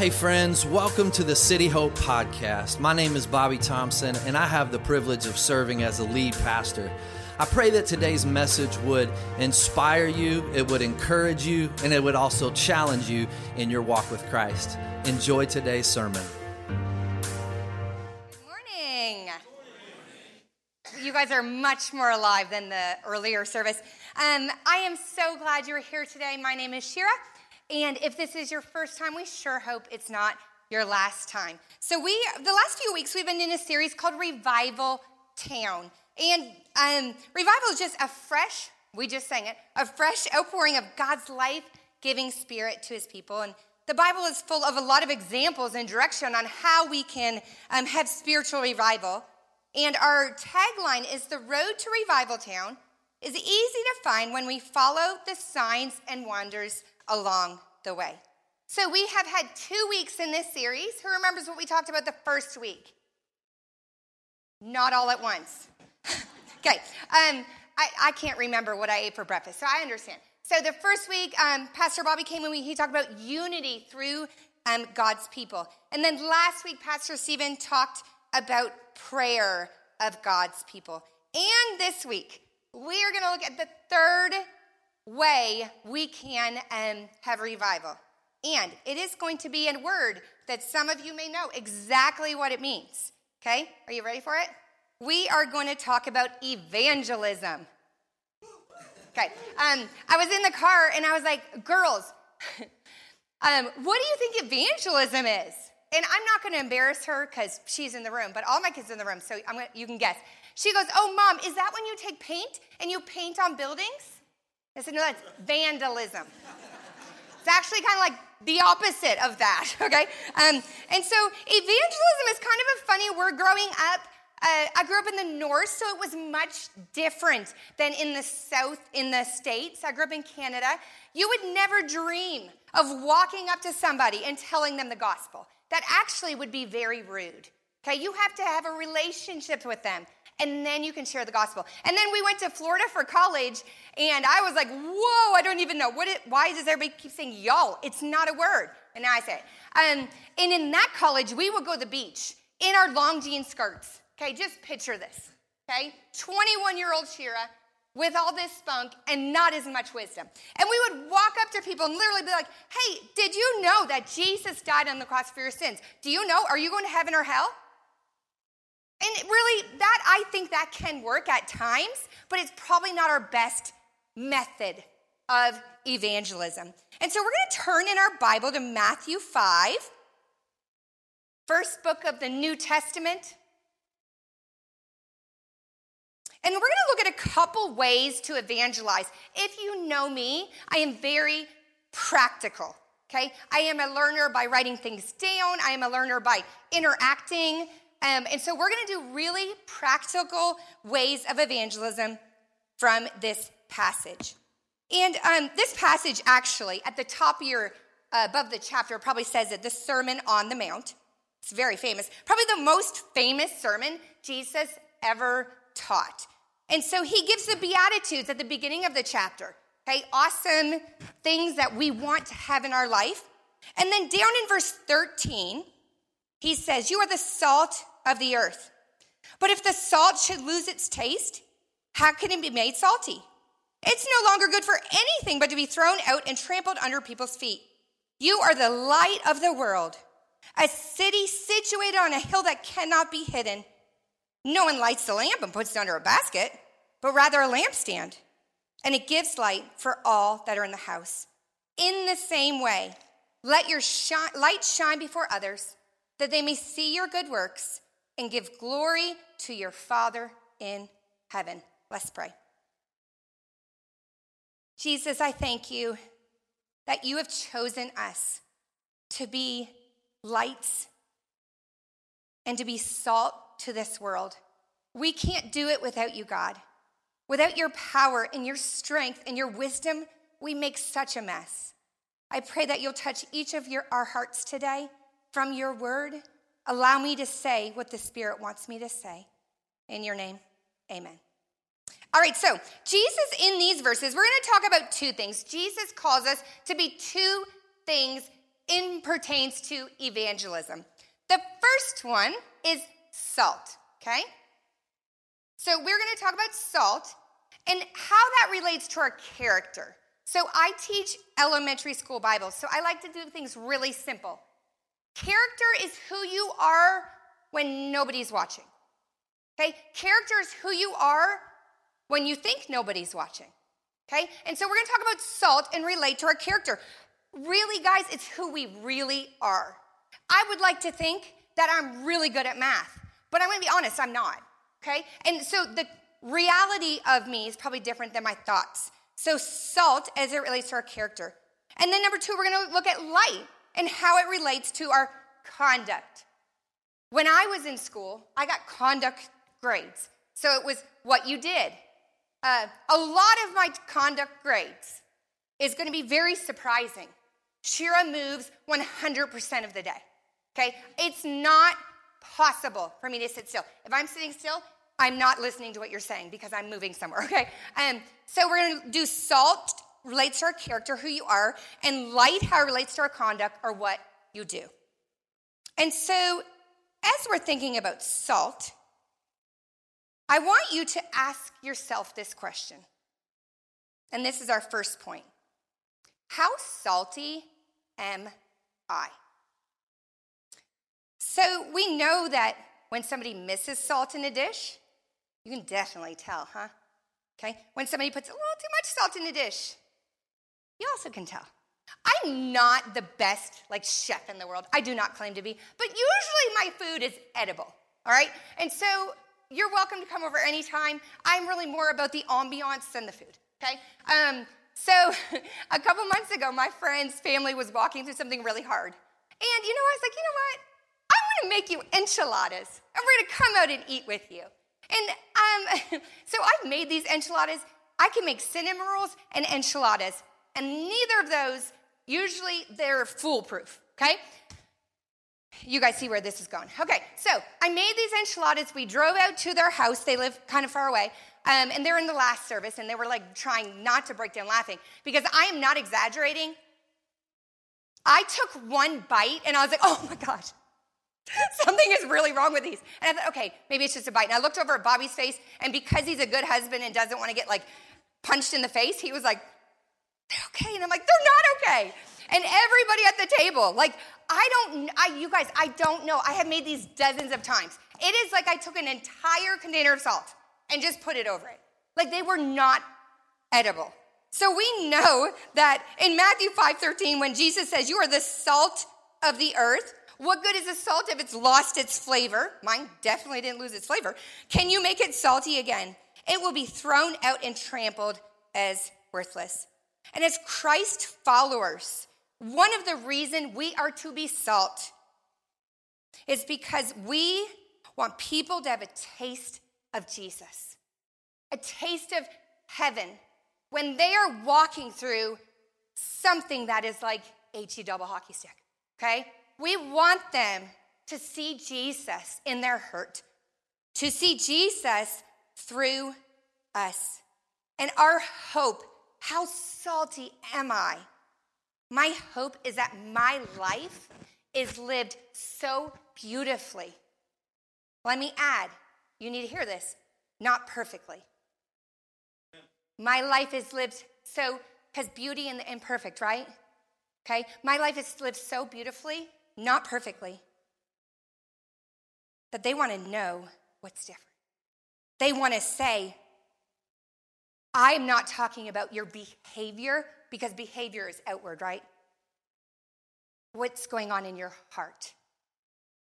Hey, friends, welcome to the City Hope Podcast. My name is Bobby Thompson, and I have the privilege of serving as a lead pastor. I pray that today's message would inspire you, it would encourage you, and it would also challenge you in your walk with Christ. Enjoy today's sermon. Good morning. You guys are much more alive than the earlier service. Um, I am so glad you're here today. My name is Shira. And if this is your first time, we sure hope it's not your last time. So we, the last few weeks, we've been in a series called Revival Town. And um, revival is just a fresh, we just sang it, a fresh outpouring of God's life giving spirit to his people. And the Bible is full of a lot of examples and direction on how we can um, have spiritual revival. And our tagline is The Road to Revival Town is easy to find when we follow the signs and wonders along the way. So we have had two weeks in this series. Who remembers what we talked about the first week? Not all at once. okay. Um, I, I, can't remember what I ate for breakfast, so I understand. So the first week, um, Pastor Bobby came and we, he talked about unity through um, God's people. And then last week, Pastor Stephen talked about prayer of God's people. And this week, we are going to look at the third way we can um, have revival. And it is going to be a word that some of you may know exactly what it means. Okay? Are you ready for it? We are going to talk about evangelism. Okay. Um, I was in the car and I was like, girls, um, what do you think evangelism is? And I'm not going to embarrass her because she's in the room, but all my kids are in the room, so gonna, you can guess. She goes, Oh, mom, is that when you take paint and you paint on buildings? I said, no, that's vandalism. It's actually kind of like the opposite of that, okay? Um, and so evangelism is kind of a funny word growing up. Uh, I grew up in the north, so it was much different than in the south, in the States. I grew up in Canada. You would never dream of walking up to somebody and telling them the gospel. That actually would be very rude. Okay, you have to have a relationship with them and then you can share the gospel. And then we went to Florida for college, and I was like, whoa, I don't even know. What it, why does everybody keep saying y'all? It's not a word. And now I say it. Um, and in that college, we would go to the beach in our long jean skirts. Okay, just picture this. Okay, 21 year old Shira with all this spunk and not as much wisdom. And we would walk up to people and literally be like, hey, did you know that Jesus died on the cross for your sins? Do you know? Are you going to heaven or hell? And really, that I think that can work at times, but it's probably not our best method of evangelism. And so we're going to turn in our Bible to Matthew 5, first book of the New Testament. And we're going to look at a couple ways to evangelize. If you know me, I am very practical. Okay? I am a learner by writing things down. I am a learner by interacting um, and so we're going to do really practical ways of evangelism from this passage. And um, this passage actually, at the top of your, uh, above the chapter, probably says it the Sermon on the Mount. It's very famous. Probably the most famous sermon Jesus ever taught. And so he gives the Beatitudes at the beginning of the chapter. Okay, awesome things that we want to have in our life. And then down in verse 13, he says, You are the salt of the earth. But if the salt should lose its taste, how can it be made salty? It's no longer good for anything but to be thrown out and trampled under people's feet. You are the light of the world, a city situated on a hill that cannot be hidden. No one lights the lamp and puts it under a basket, but rather a lampstand, and it gives light for all that are in the house. In the same way, let your light shine before others, that they may see your good works and give glory to your Father in heaven. Let's pray. Jesus, I thank you that you have chosen us to be lights and to be salt to this world. We can't do it without you, God. Without your power and your strength and your wisdom, we make such a mess. I pray that you'll touch each of your, our hearts today from your word Allow me to say what the Spirit wants me to say. In your name, amen. All right, so Jesus in these verses, we're going to talk about two things. Jesus calls us to be two things in pertains to evangelism. The first one is salt, okay? So we're going to talk about salt and how that relates to our character. So I teach elementary school Bibles, so I like to do things really simple. Character is who you are when nobody's watching. Okay? Character is who you are when you think nobody's watching. Okay? And so we're going to talk about salt and relate to our character. Really, guys, it's who we really are. I would like to think that I'm really good at math, but I'm going to be honest, I'm not. Okay? And so the reality of me is probably different than my thoughts. So, salt as it relates to our character. And then, number two, we're going to look at light and how it relates to our conduct. When I was in school, I got conduct grades. So, it was what you did. Uh, a lot of my conduct grades is going to be very surprising. Shira moves 100% of the day. Okay? It's not possible for me to sit still. If I'm sitting still, I'm not listening to what you're saying because I'm moving somewhere, okay? Um, so we're gonna do salt relates to our character, who you are, and light, how it relates to our conduct or what you do. And so, as we're thinking about salt, I want you to ask yourself this question. And this is our first point How salty am I? So, we know that when somebody misses salt in a dish, you can definitely tell, huh? Okay? When somebody puts a little too much salt in a dish, you also can tell. I'm not the best like chef in the world. I do not claim to be, but usually my food is edible. All right? And so you're welcome to come over anytime. I'm really more about the ambiance than the food. Okay? Um, so a couple months ago, my friend's family was walking through something really hard. And you know, I was like, you know what? I'm gonna make you enchiladas, and we're gonna come out and eat with you. And um, so I've made these enchiladas. I can make cinnamon rolls and enchiladas, and neither of those usually they're foolproof. Okay. You guys see where this is going. Okay, so I made these enchiladas. We drove out to their house. They live kind of far away. Um, and they're in the last service, and they were like trying not to break down laughing because I am not exaggerating. I took one bite and I was like, oh my gosh, Something is really wrong with these. And I thought, okay, maybe it's just a bite. And I looked over at Bobby's face, and because he's a good husband and doesn't want to get like punched in the face, he was like, they're okay. And I'm like, they're not okay. And everybody at the table, like, I don't, I, you guys, I don't know. I have made these dozens of times. It is like I took an entire container of salt and just put it over it. Like they were not edible. So we know that in Matthew 5:13, when Jesus says, You are the salt of the earth, what good is the salt if it's lost its flavor? Mine definitely didn't lose its flavor. Can you make it salty again? It will be thrown out and trampled as worthless. And as Christ followers, one of the reasons we are to be salt is because we want people to have a taste of Jesus, a taste of heaven when they are walking through something that is like HE double hockey stick, okay? We want them to see Jesus in their hurt, to see Jesus through us. And our hope, how salty am I? My hope is that my life is lived so beautifully. Let me add, you need to hear this, not perfectly. My life is lived so, because beauty and the imperfect, right? Okay? My life is lived so beautifully not perfectly, but they want to know what's different. They want to say, I am not talking about your behavior because behavior is outward, right? What's going on in your heart?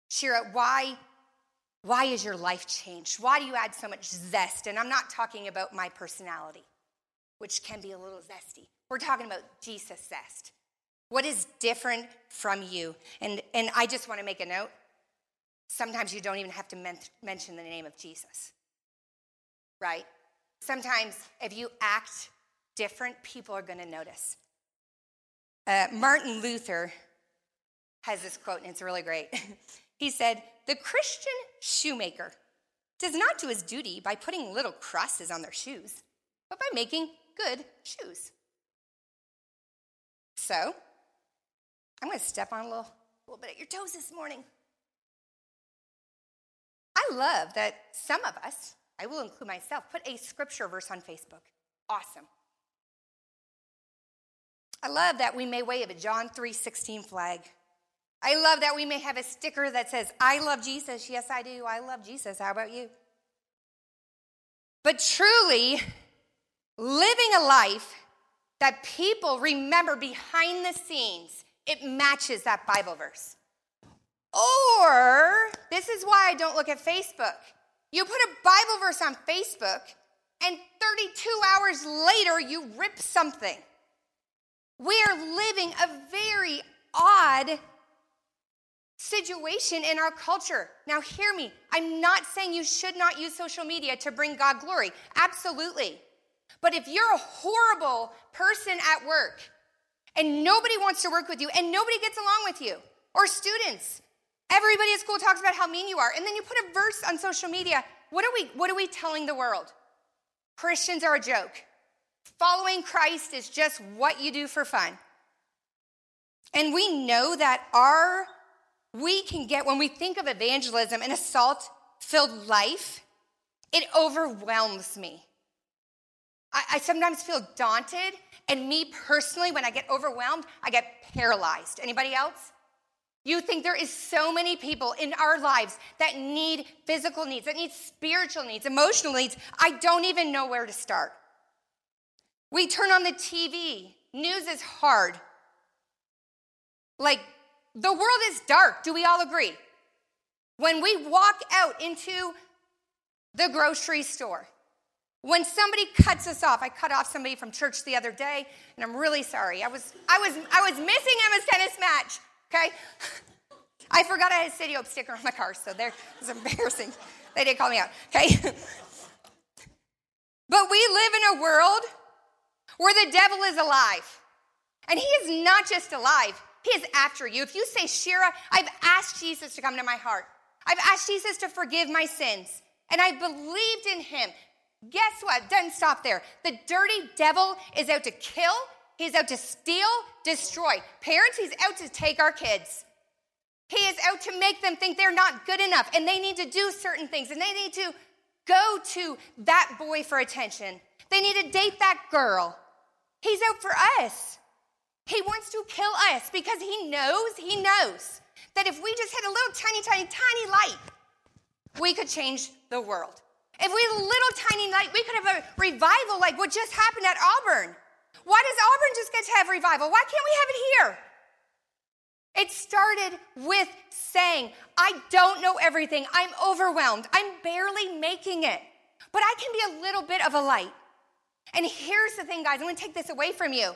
Shira, why, why is your life changed? Why do you add so much zest? And I'm not talking about my personality, which can be a little zesty. We're talking about Jesus zest. What is different from you? And, and I just want to make a note. Sometimes you don't even have to men- mention the name of Jesus, right? Sometimes if you act different, people are going to notice. Uh, Martin Luther has this quote, and it's really great. he said, The Christian shoemaker does not do his duty by putting little crosses on their shoes, but by making good shoes. So, I'm going to step on a little, a little bit at your toes this morning. I love that some of us, I will include myself, put a scripture verse on Facebook. Awesome. I love that we may wave a John 3:16 flag. I love that we may have a sticker that says, I love Jesus. Yes, I do. I love Jesus. How about you? But truly, living a life that people remember behind the scenes, it matches that Bible verse. Or, this is why I don't look at Facebook. You put a Bible verse on Facebook, and 32 hours later, you rip something. We are living a very odd situation in our culture. Now, hear me. I'm not saying you should not use social media to bring God glory. Absolutely. But if you're a horrible person at work and nobody wants to work with you and nobody gets along with you, or students, everybody at school talks about how mean you are, and then you put a verse on social media, what are we, what are we telling the world? Christians are a joke. Following Christ is just what you do for fun. And we know that our we can get when we think of evangelism and a salt filled life, it overwhelms me. I, I, sometimes feel daunted, and me personally, when I get overwhelmed, I get paralyzed. Anybody else? You think there is so many people in our lives that need physical needs, that need spiritual needs, emotional needs. I don't even know where to start. We turn on the TV, news is hard. Like the world is dark. Do we all agree? When we walk out into the grocery store, when somebody cuts us off, I cut off somebody from church the other day, and I'm really sorry. I was, I was, I was missing Emma's tennis match. Okay, I forgot I had a City Hope sticker on my car, so there was embarrassing. They did call me out. Okay, but we live in a world where the devil is alive, and he is not just alive. He is after you. If you say, Shira, I've asked Jesus to come to my heart, I've asked Jesus to forgive my sins, and I believed in him, guess what? Doesn't stop there. The dirty devil is out to kill, he's out to steal, destroy. Parents, he's out to take our kids. He is out to make them think they're not good enough and they need to do certain things and they need to go to that boy for attention. They need to date that girl. He's out for us. He wants to kill us because he knows, he knows that if we just hit a little tiny, tiny, tiny light, we could change the world. If we had a little tiny light, we could have a revival like what just happened at Auburn. Why does Auburn just get to have revival? Why can't we have it here? It started with saying, I don't know everything. I'm overwhelmed. I'm barely making it. But I can be a little bit of a light. And here's the thing, guys, I'm gonna take this away from you.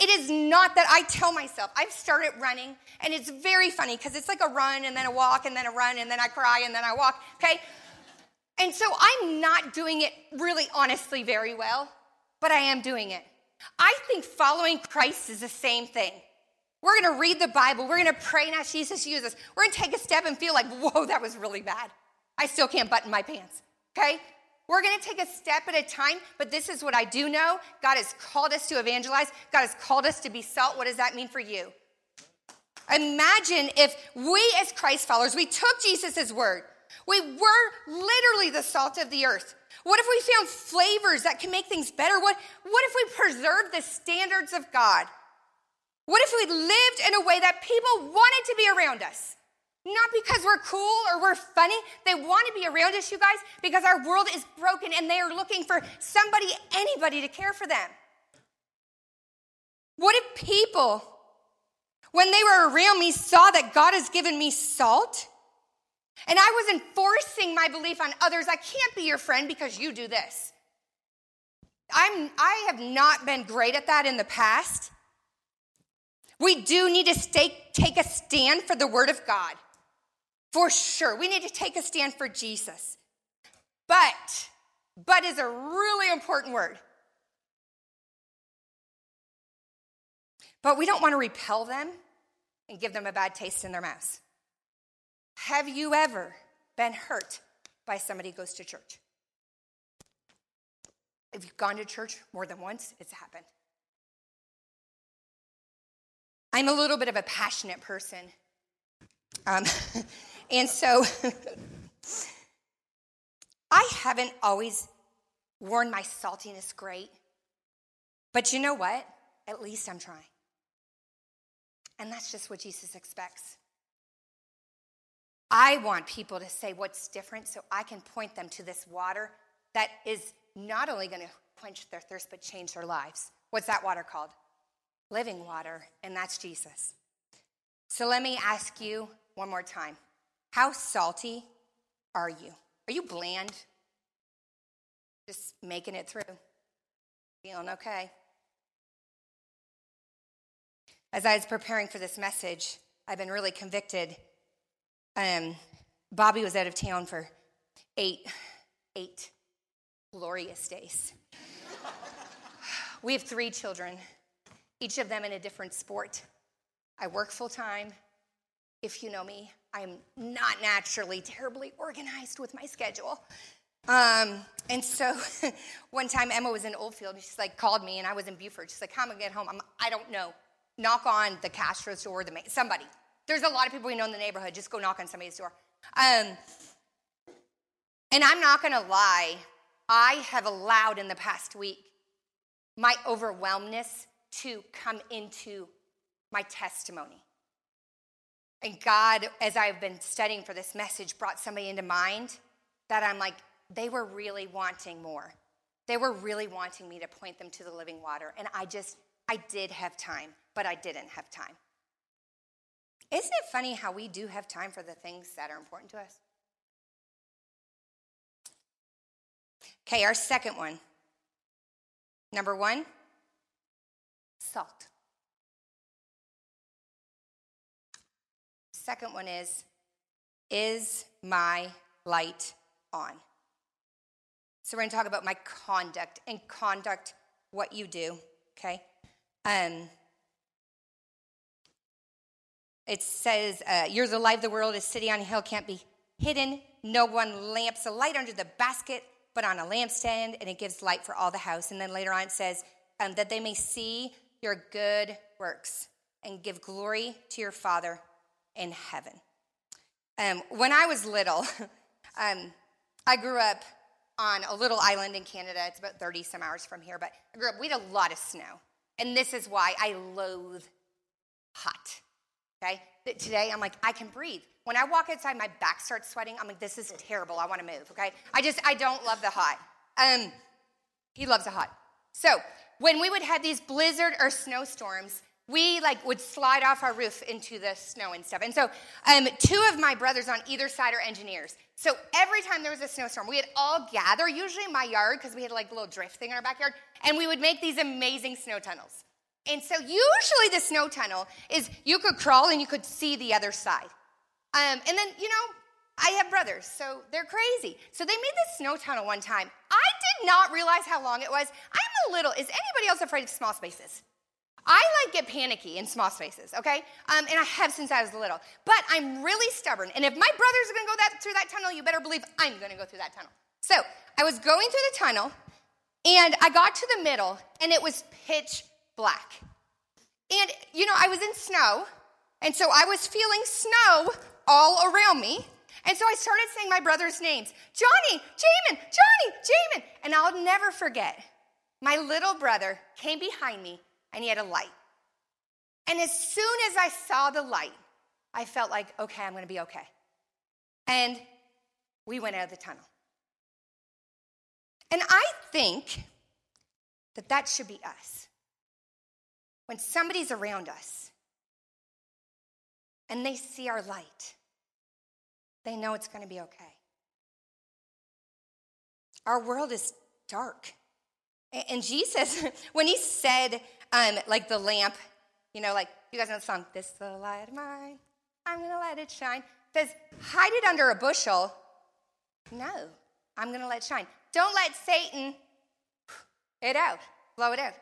It is not that I tell myself. I've started running, and it's very funny because it's like a run and then a walk and then a run and then I cry and then I walk, okay? And so I'm not doing it really honestly very well, but I am doing it. I think following Christ is the same thing. We're gonna read the Bible, we're gonna pray now, Jesus use us. We're gonna take a step and feel like, whoa, that was really bad. I still can't button my pants, okay? We're going to take a step at a time, but this is what I do know. God has called us to evangelize. God has called us to be salt. What does that mean for you? Imagine if we, as Christ followers, we took Jesus' word. We were literally the salt of the earth. What if we found flavors that can make things better? What, what if we preserved the standards of God? What if we lived in a way that people wanted to be around us? Not because we're cool or we're funny. They want to be around us, you guys, because our world is broken and they are looking for somebody, anybody to care for them. What if people, when they were around me, saw that God has given me salt? And I was enforcing my belief on others. I can't be your friend because you do this. I'm, I have not been great at that in the past. We do need to stay, take a stand for the Word of God. For sure. We need to take a stand for Jesus. But, but is a really important word. But we don't want to repel them and give them a bad taste in their mouths. Have you ever been hurt by somebody who goes to church? If you've gone to church more than once, it's happened. I'm a little bit of a passionate person. Um, and so I haven't always worn my saltiness great. But you know what? At least I'm trying. And that's just what Jesus expects. I want people to say what's different so I can point them to this water that is not only going to quench their thirst, but change their lives. What's that water called? Living water, and that's Jesus. So let me ask you one more time How salty are you? Are you bland? Just making it through? Feeling okay? As I was preparing for this message, I've been really convicted. Um, Bobby was out of town for eight, eight glorious days. we have three children, each of them in a different sport. I work full time. If you know me, I'm not naturally terribly organized with my schedule. Um, and so one time Emma was in Oldfield and she's like called me and I was in Buford. She's like, how am I get home? I'm, I don't know knock on the Castro's door, the somebody. There's a lot of people we know in the neighborhood. Just go knock on somebody's door. Um, and I'm not going to lie, I have allowed in the past week my overwhelmness to come into my testimony. And God, as I've been studying for this message, brought somebody into mind that I'm like, they were really wanting more. They were really wanting me to point them to the living water. And I just, I did have time but I didn't have time. Isn't it funny how we do have time for the things that are important to us? Okay, our second one. Number one, salt. Second one is, is my light on? So we're going to talk about my conduct and conduct, what you do, okay? Um, it says, uh, You're the the world, a city on a hill can't be hidden. No one lamps a light under the basket, but on a lampstand, and it gives light for all the house. And then later on it says, um, That they may see your good works and give glory to your Father in heaven. Um, when I was little, um, I grew up on a little island in Canada. It's about 30 some hours from here, but I grew up, we had a lot of snow. And this is why I loathe hot okay? Today, I'm like, I can breathe. When I walk outside, my back starts sweating. I'm like, this is terrible. I want to move, okay? I just, I don't love the hot. Um, he loves the hot. So when we would have these blizzard or snowstorms, we like would slide off our roof into the snow and stuff. And so um, two of my brothers on either side are engineers. So every time there was a snowstorm, we'd all gather, usually in my yard, because we had like a little drift thing in our backyard, and we would make these amazing snow tunnels. And so usually the snow tunnel is you could crawl and you could see the other side. Um, and then, you know, I have brothers, so they're crazy. So they made this snow tunnel one time. I did not realize how long it was. I'm a little, is anybody else afraid of small spaces? I like get panicky in small spaces, okay? Um, and I have since I was little. But I'm really stubborn. And if my brothers are gonna go that, through that tunnel, you better believe I'm gonna go through that tunnel. So I was going through the tunnel, and I got to the middle, and it was pitch black. And, you know, I was in snow, and so I was feeling snow all around me. And so I started saying my brother's names Johnny, Jamin, Johnny, Jamin. And I'll never forget, my little brother came behind me and he had a light. And as soon as I saw the light, I felt like, okay, I'm gonna be okay. And we went out of the tunnel. And I think that that should be us when somebody's around us and they see our light, they know it's going to be okay. Our world is dark. And Jesus, when he said, um, like the lamp, you know, like you guys know the song, This is the light of mine, I'm gonna let it shine. Says, hide it under a bushel. No, I'm gonna let it shine. Don't let Satan it out, blow it out.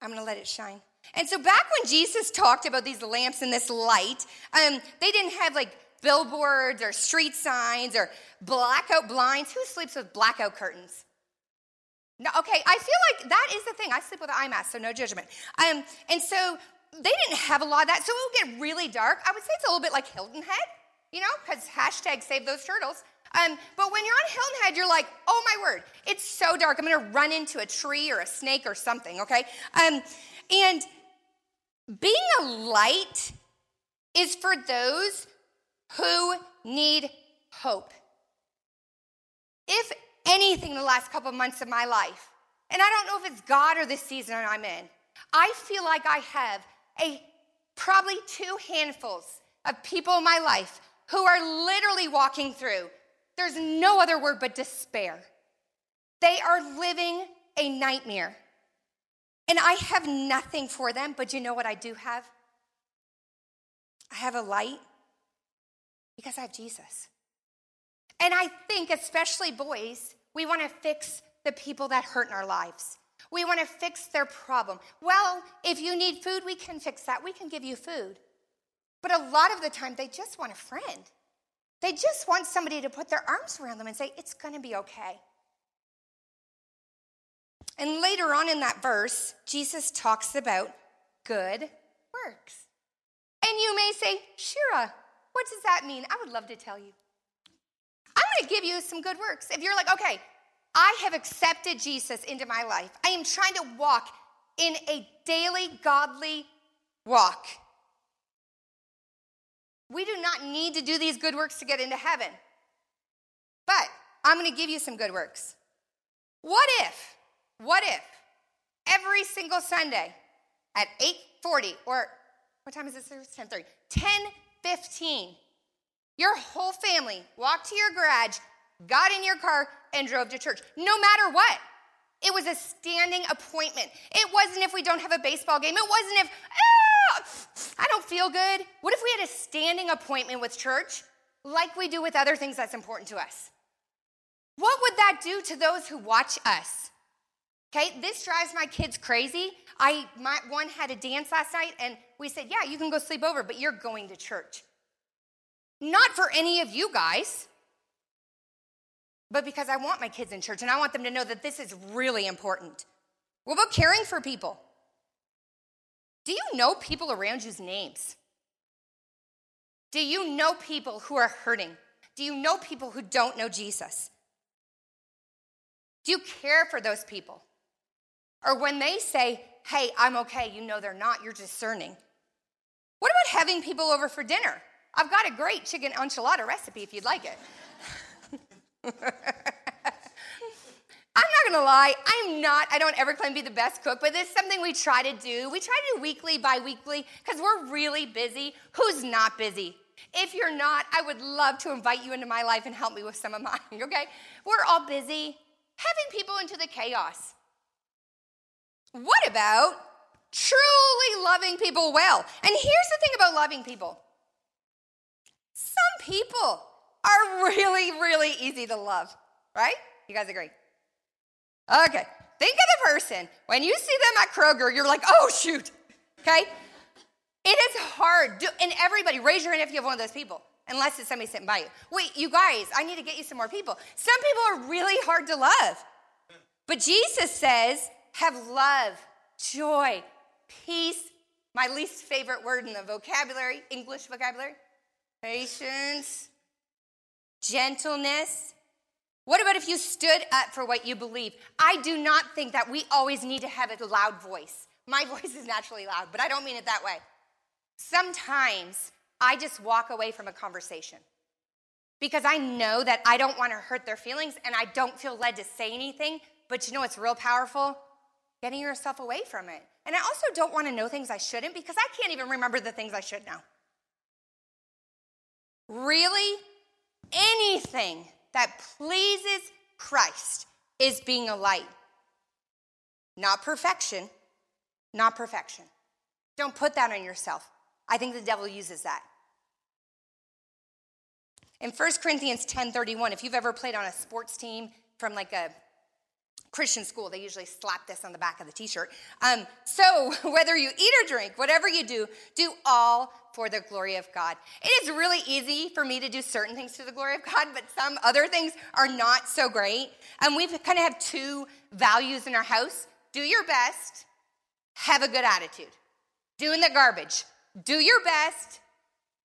I'm gonna let it shine. And so back when Jesus talked about these lamps and this light, um, they didn't have like billboards or street signs or blackout blinds. Who sleeps with blackout curtains? No, okay, I feel like that is the thing. I sleep with an eye mask, so no judgment. Um, and so they didn't have a lot of that, so it would get really dark. I would say it's a little bit like Hilton Head, you know, because hashtag save those turtles. Um, but when you're on Hilton Head, you're like, oh my word, it's so dark. I'm going to run into a tree or a snake or something, okay? Um, and being a light is for those who need hope. If anything, the last couple of months of my life, and I don't know if it's God or the season I'm in, I feel like I have a probably two handfuls of people in my life who are literally walking through there's no other word but despair. They are living a nightmare. And I have nothing for them, but you know what I do have? I have a light because I have Jesus. And I think, especially boys, we want to fix the people that hurt in our lives. We want to fix their problem. Well, if you need food, we can fix that. We can give you food. But a lot of the time, they just want a friend. They just want somebody to put their arms around them and say, It's going to be okay. And later on in that verse, Jesus talks about good works. And you may say, Shira, what does that mean? I would love to tell you. I'm going to give you some good works. If you're like, okay, I have accepted Jesus into my life, I am trying to walk in a daily godly walk. We do not need to do these good works to get into heaven. But I'm going to give you some good works. What if, what if every single Sunday at 8:40 or what time is it? 10:30. 10:15. Your whole family walked to your garage, got in your car and drove to church. No matter what. It was a standing appointment. It wasn't if we don't have a baseball game. It wasn't if ah, I don't feel good. What if we had a standing appointment with church like we do with other things that's important to us? What would that do to those who watch us? Okay, this drives my kids crazy. I my, one had a dance last night, and we said, "Yeah, you can go sleep over, but you're going to church." Not for any of you guys, but because I want my kids in church, and I want them to know that this is really important. What about caring for people? Do you know people around you's names? Do you know people who are hurting? Do you know people who don't know Jesus? Do you care for those people? Or when they say, hey, I'm okay, you know they're not, you're discerning. What about having people over for dinner? I've got a great chicken enchilada recipe if you'd like it. I'm not gonna lie, I'm not, I don't ever claim to be the best cook, but this is something we try to do. We try to do weekly, bi weekly, because we're really busy. Who's not busy? If you're not, I would love to invite you into my life and help me with some of mine, okay? We're all busy having people into the chaos. What about truly loving people well? And here's the thing about loving people some people are really, really easy to love, right? You guys agree? Okay, think of the person. When you see them at Kroger, you're like, oh, shoot. Okay? It is hard. Do, and everybody, raise your hand if you have one of those people, unless it's somebody sitting by you. Wait, you guys, I need to get you some more people. Some people are really hard to love. But Jesus says, have love, joy, peace. My least favorite word in the vocabulary, English vocabulary, patience, gentleness, what about if you stood up for what you believe? I do not think that we always need to have a loud voice. My voice is naturally loud, but I don't mean it that way. Sometimes I just walk away from a conversation because I know that I don't want to hurt their feelings and I don't feel led to say anything. But you know what's real powerful? Getting yourself away from it. And I also don't want to know things I shouldn't because I can't even remember the things I should know. Really? Anything that pleases Christ is being a light. Not perfection, not perfection. Don't put that on yourself. I think the devil uses that. In 1 Corinthians 10:31, if you've ever played on a sports team from like a Christian school, they usually slap this on the back of the t-shirt. Um, so whether you eat or drink, whatever you do, do all for the glory of God. It is really easy for me to do certain things to the glory of God, but some other things are not so great. And we kind of have two values in our house do your best, have a good attitude. doing the garbage. Do your best,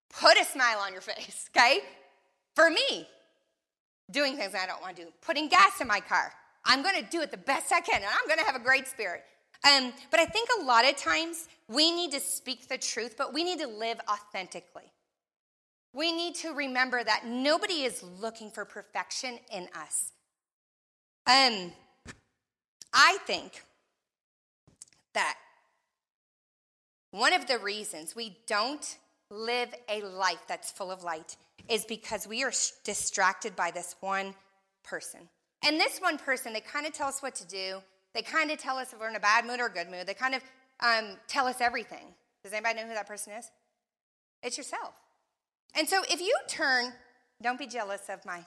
put a smile on your face, okay? For me, doing things I don't want to do, putting gas in my car. I'm going to do it the best I can, and I'm going to have a great spirit. Um, but I think a lot of times we need to speak the truth, but we need to live authentically. We need to remember that nobody is looking for perfection in us. Um, I think that one of the reasons we don't live a life that's full of light is because we are distracted by this one person. And this one person, they kind of tell us what to do. They kind of tell us if we're in a bad mood or a good mood. They kind of um, tell us everything. Does anybody know who that person is? It's yourself. And so if you turn, don't be jealous of my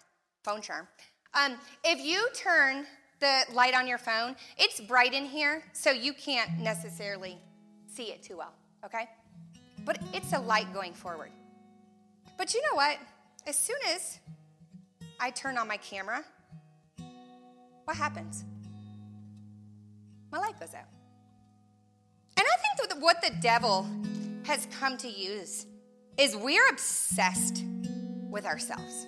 phone charm. Um, if you turn the light on your phone, it's bright in here, so you can't necessarily see it too well, okay? But it's a light going forward. But you know what? As soon as I turn on my camera, what happens? My light goes out. And I think that what the devil has come to use is we're obsessed with ourselves.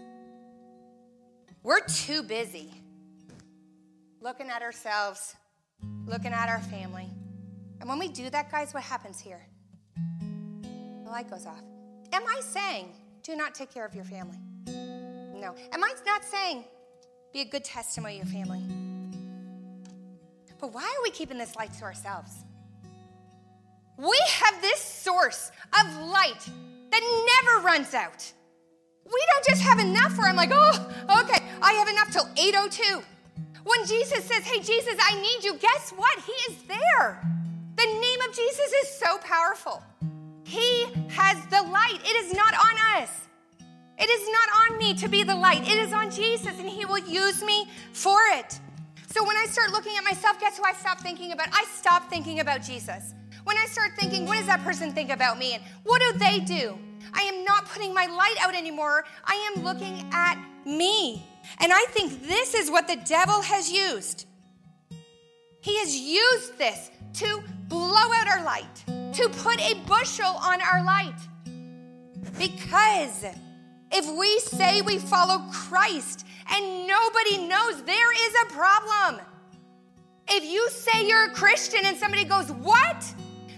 We're too busy looking at ourselves, looking at our family. And when we do that, guys, what happens here? The light goes off. Am I saying do not take care of your family? No. Am I not saying be a good testimony to your family? But why are we keeping this light to ourselves? We have this source of light that never runs out. We don't just have enough where I'm like, oh, okay, I have enough till 802. When Jesus says, hey, Jesus, I need you, guess what? He is there. The name of Jesus is so powerful. He has the light, it is not on us. It is not on me to be the light. It is on Jesus, and He will use me for it. So when I start looking at myself, guess who I stop thinking about? I stop thinking about Jesus. When I start thinking, what does that person think about me? And what do they do? I am not putting my light out anymore. I am looking at me. And I think this is what the devil has used. He has used this to blow out our light, to put a bushel on our light. Because if we say we follow Christ and nobody knows, there is a problem. If you say you're a Christian and somebody goes, What?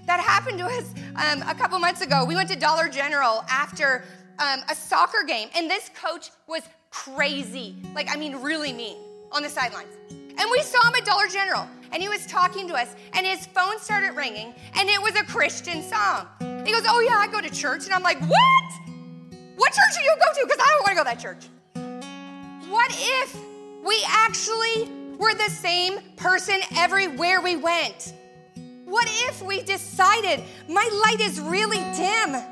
That happened to us um, a couple months ago. We went to Dollar General after um, a soccer game, and this coach was crazy. Like, I mean, really mean on the sidelines. And we saw him at Dollar General, and he was talking to us, and his phone started ringing, and it was a Christian song. He goes, Oh, yeah, I go to church. And I'm like, What? What church do you go to? Because I don't want to go to that church. What if we actually were the same person everywhere we went? What if we decided my light is really dim,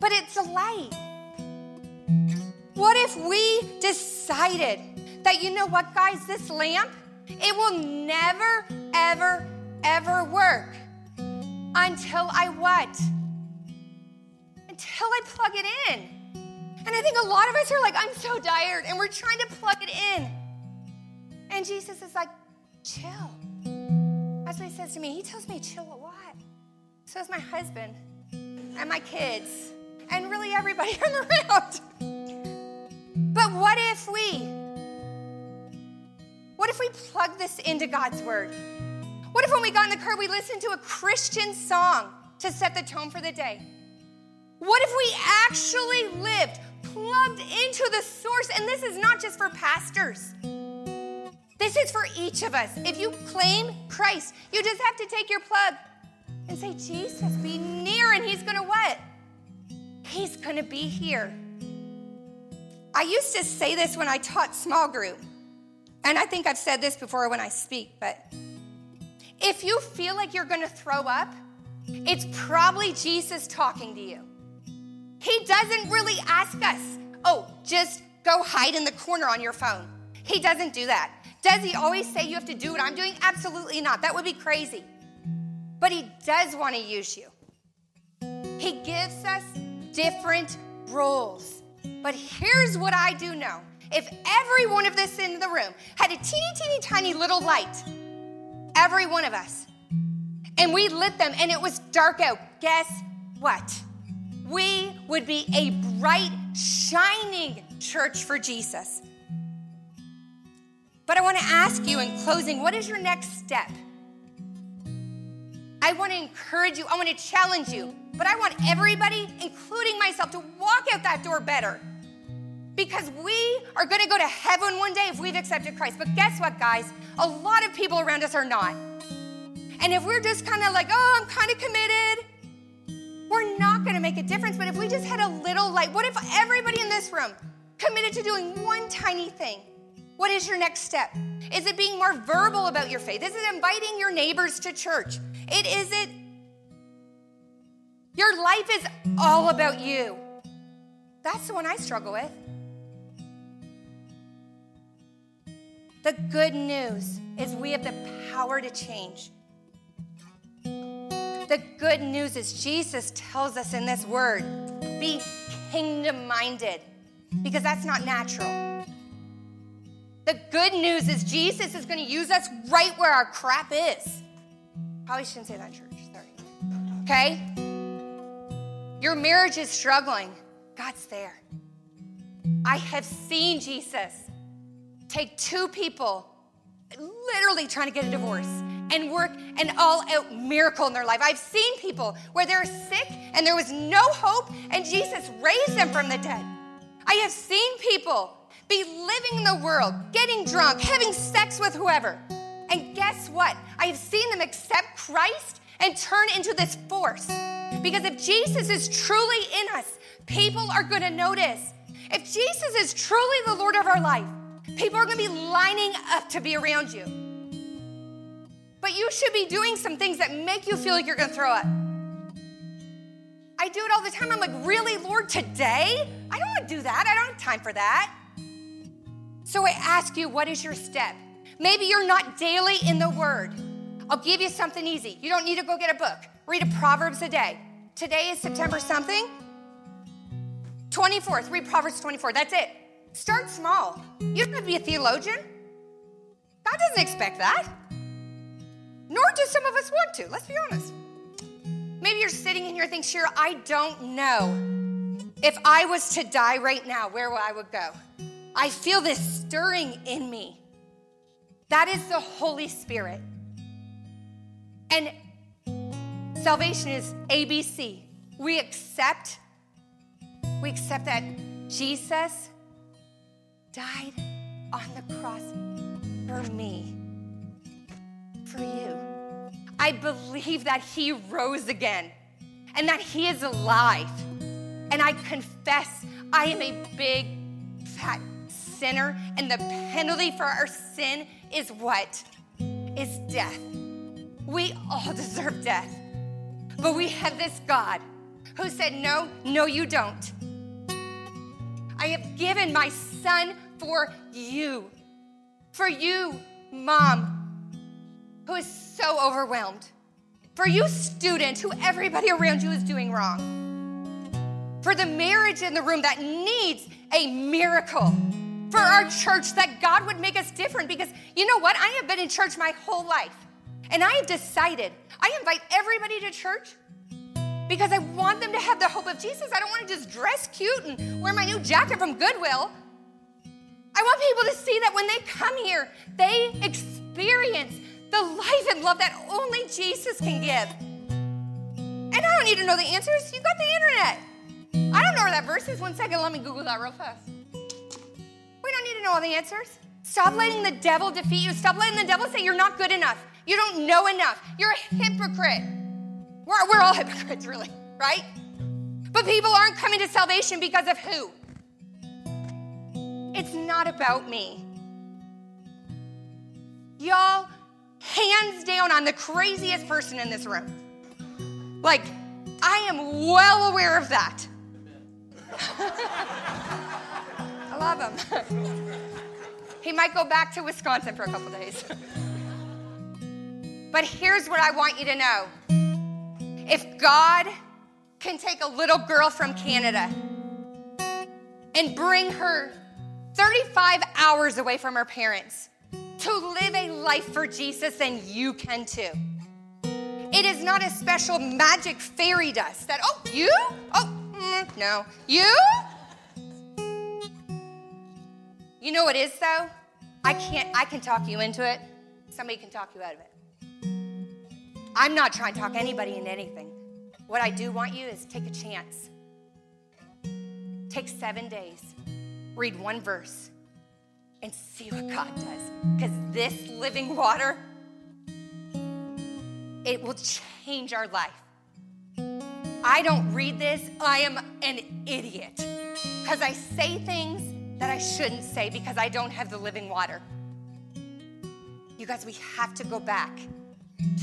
but it's a light? What if we decided that, you know what, guys, this lamp, it will never, ever, ever work until I what? Until I plug it in. And I think a lot of us are like, I'm so tired, and we're trying to plug it in. And Jesus is like, chill. That's what he says to me. He tells me chill a lot. So is my husband and my kids and really everybody I'm around. But what if we, what if we plug this into God's word? What if when we got in the car, we listened to a Christian song to set the tone for the day? What if we actually lived plugged into the source? And this is not just for pastors. This is for each of us. If you claim Christ, you just have to take your plug and say, Jesus, be near, and He's gonna what? He's gonna be here. I used to say this when I taught small group, and I think I've said this before when I speak, but if you feel like you're gonna throw up, it's probably Jesus talking to you. He doesn't really ask us, oh, just go hide in the corner on your phone. He doesn't do that. Does he always say you have to do what I'm doing? Absolutely not. That would be crazy. But he does want to use you. He gives us different roles. But here's what I do know if every one of us in the room had a teeny, teeny, tiny little light, every one of us, and we lit them and it was dark out, guess what? We would be a bright, shining church for Jesus. But I want to ask you in closing what is your next step? I want to encourage you, I want to challenge you, but I want everybody, including myself, to walk out that door better. Because we are going to go to heaven one day if we've accepted Christ. But guess what, guys? A lot of people around us are not. And if we're just kind of like, oh, I'm kind of committed, we're not going to make a difference. But if we just had a little light, what if everybody in this room committed to doing one tiny thing? What is your next step? Is it being more verbal about your faith? Is it inviting your neighbors to church? It is it. Your life is all about you. That's the one I struggle with. The good news is we have the power to change. The good news is Jesus tells us in this word be kingdom minded because that's not natural. The good news is Jesus is going to use us right where our crap is. Probably shouldn't say that church. Sorry. Okay? Your marriage is struggling. God's there. I have seen Jesus take two people literally trying to get a divorce and work an all out miracle in their life. I've seen people where they're sick and there was no hope and Jesus raised them from the dead. I have seen people be living in the world, getting drunk, having sex with whoever. And guess what? I have seen them accept Christ and turn into this force. Because if Jesus is truly in us, people are going to notice. If Jesus is truly the Lord of our life, people are going to be lining up to be around you. But you should be doing some things that make you feel like you're to throw up. I do it all the time. I'm like, really, Lord, today? I don't want to do that. I don't have time for that. So I ask you, what is your step? Maybe you're not daily in the Word. I'll give you something easy. You don't need to go get a book. Read a Proverbs a day. Today is September something. 24th, read Proverbs 24. That's it. Start small. You don't have to be a theologian. God doesn't expect that. Nor do some of us want to. Let's be honest. Maybe you're sitting in here thinking, sure, I don't know if I was to die right now, where I would go. I feel this stirring in me. That is the Holy Spirit. And salvation is ABC. We accept, we accept that Jesus died on the cross for me, for you. I believe that he rose again and that he is alive. And I confess I am a big, fat sinner, and the penalty for our sin is what? Is death. We all deserve death. But we have this God who said, No, no, you don't. I have given my son for you. For you, mom, who is so overwhelmed. For you, student, who everybody around you is doing wrong. For the marriage in the room that needs a miracle for our church that God would make us different because you know what? I have been in church my whole life. And I have decided I invite everybody to church because I want them to have the hope of Jesus. I don't want to just dress cute and wear my new jacket from Goodwill. I want people to see that when they come here, they experience the life and love that only Jesus can give. And I don't need to know the answers. You've got the internet. I don't know where that verse is. One second, let me Google that real fast. We don't need to know all the answers. Stop letting the devil defeat you. Stop letting the devil say you're not good enough. You don't know enough. You're a hypocrite. We're, we're all hypocrites, really, right? But people aren't coming to salvation because of who? It's not about me. Y'all, hands down, I'm the craziest person in this room. Like, I am well aware of that. I love him. he might go back to Wisconsin for a couple days. but here's what I want you to know if God can take a little girl from Canada and bring her 35 hours away from her parents to live a life for Jesus, then you can too. It is not a special magic fairy dust that, oh, you? Oh, mm, no. You? You know what is though? I can't, I can talk you into it. Somebody can talk you out of it. I'm not trying to talk anybody into anything. What I do want you is take a chance. Take seven days, read one verse, and see what God does. Because this living water, it will change our life. I don't read this, I am an idiot. Because I say things that I shouldn't say because I don't have the living water. You guys, we have to go back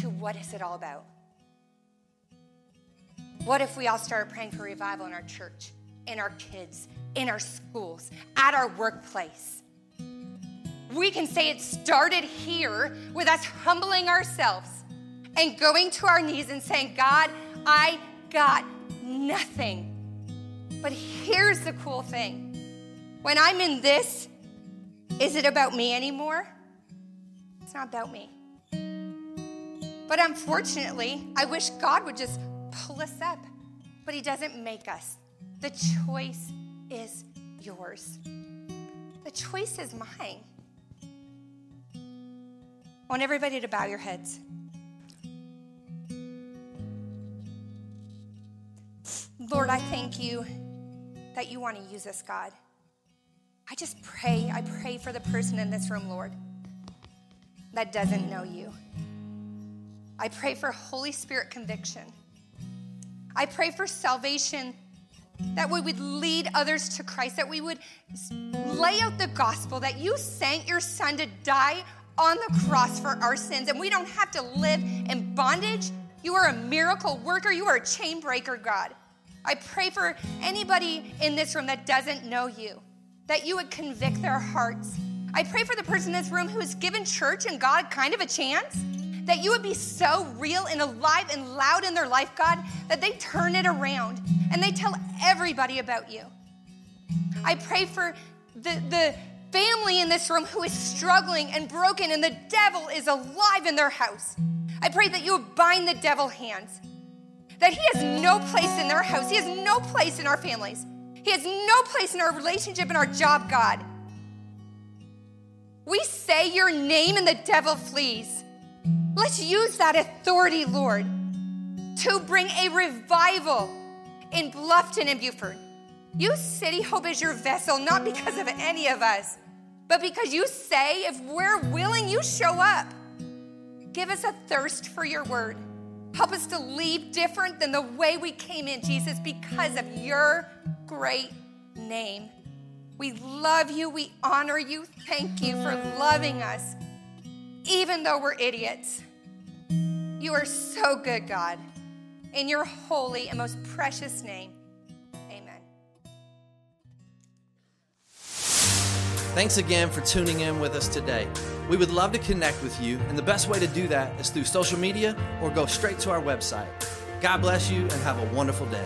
to what is it all about? What if we all started praying for revival in our church, in our kids, in our schools, at our workplace? We can say it started here with us humbling ourselves and going to our knees and saying, God, I got nothing. But here's the cool thing when I'm in this, is it about me anymore? It's not about me. But unfortunately, I wish God would just pull us up, but He doesn't make us. The choice is yours. The choice is mine. I want everybody to bow your heads. Lord, I thank you that you want to use us, God. I just pray, I pray for the person in this room, Lord, that doesn't know you. I pray for Holy Spirit conviction. I pray for salvation that we would lead others to Christ, that we would lay out the gospel, that you sent your son to die on the cross for our sins, and we don't have to live in bondage. You are a miracle worker, you are a chain breaker, God. I pray for anybody in this room that doesn't know you, that you would convict their hearts. I pray for the person in this room who has given church and God kind of a chance, that you would be so real and alive and loud in their life, God, that they turn it around and they tell everybody about you. I pray for the, the family in this room who is struggling and broken and the devil is alive in their house. I pray that you would bind the devil hands that He has no place in their house, He has no place in our families, He has no place in our relationship and our job, God. We say your name and the devil flees. Let's use that authority, Lord, to bring a revival in Bluffton and Beaufort. Use City Hope as your vessel, not because of any of us, but because you say, if we're willing, you show up. Give us a thirst for your word. Help us to leave different than the way we came in, Jesus, because of your great name. We love you. We honor you. Thank you for loving us, even though we're idiots. You are so good, God. In your holy and most precious name, Thanks again for tuning in with us today. We would love to connect with you, and the best way to do that is through social media or go straight to our website. God bless you and have a wonderful day.